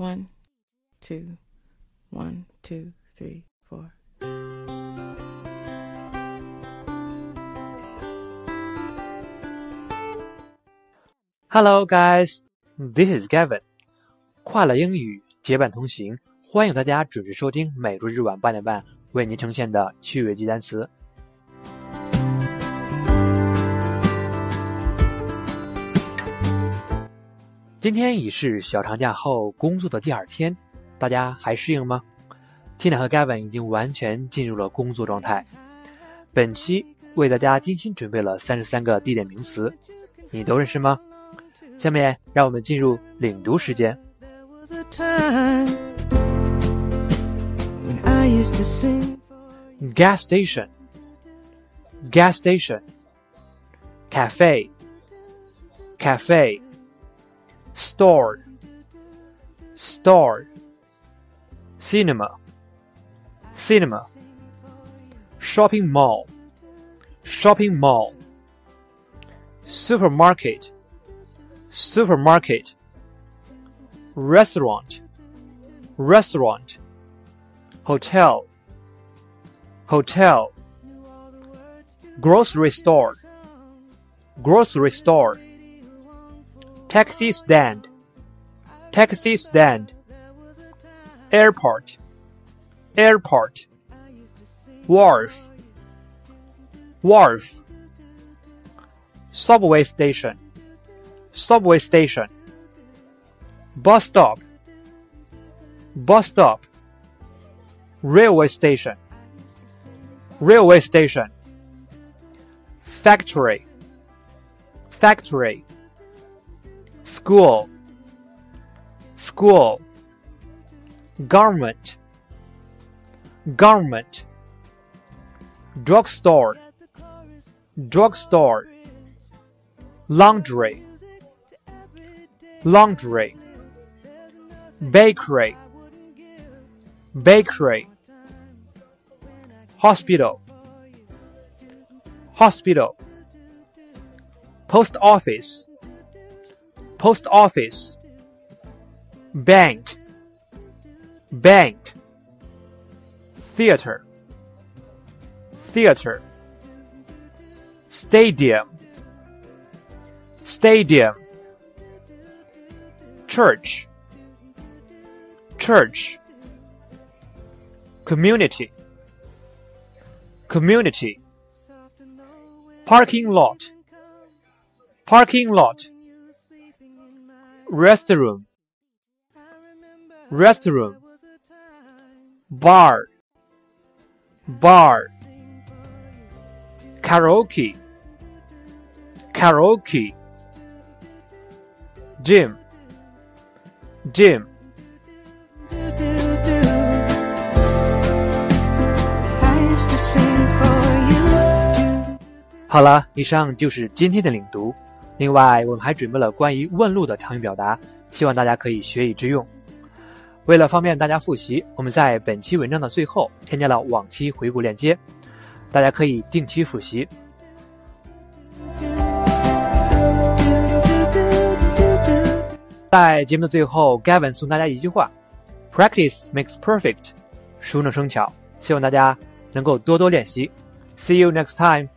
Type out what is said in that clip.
One, two, one, two, three, four. Hello, guys. This is Gavin. 快乐英语结伴同行，欢迎大家准时收听每周日晚八点半为您呈现的趣味记单词。 今天已是小长假后工作的第二天，大家还适应吗？Tina 和 Gavin 已经完全进入了工作状态。本期为大家精心准备了三十三个地点名词，你都认识吗？下面让我们进入领读时间。Gas station, gas station, cafe, cafe, store, store, cinema, cinema, shopping mall, shopping mall, supermarket, supermarket, restaurant, restaurant, hotel, hotel, grocery store, grocery store, taxi stand, taxi stand, airport, airport, wharf, wharf, subway station, subway station, bus stop, bus stop, railway station, railway station, factory, factory, school, school, government, government, drugstore, drugstore, laundry, laundry, bakery, bakery, hospital, hospital, post office, post office, bank, bank, theater, theater, stadium, stadium, church, church, community, community, parking lot, parking lot, restroom, restroom, bar, bar, karaoke, karaoke, gym, gym. I used to sing for you. 好了，以上就是今天的领读。另外，我们还准备了关于问路的常用表达，希望大家可以学以致用。为了方便大家复习，我们在本期文章的最后添加了往期回顾链接，大家可以定期复习。在节目的最后，Gavin 送大家一句话：“Practice makes perfect，熟能生巧。”希望大家能够多多练习。See you next time.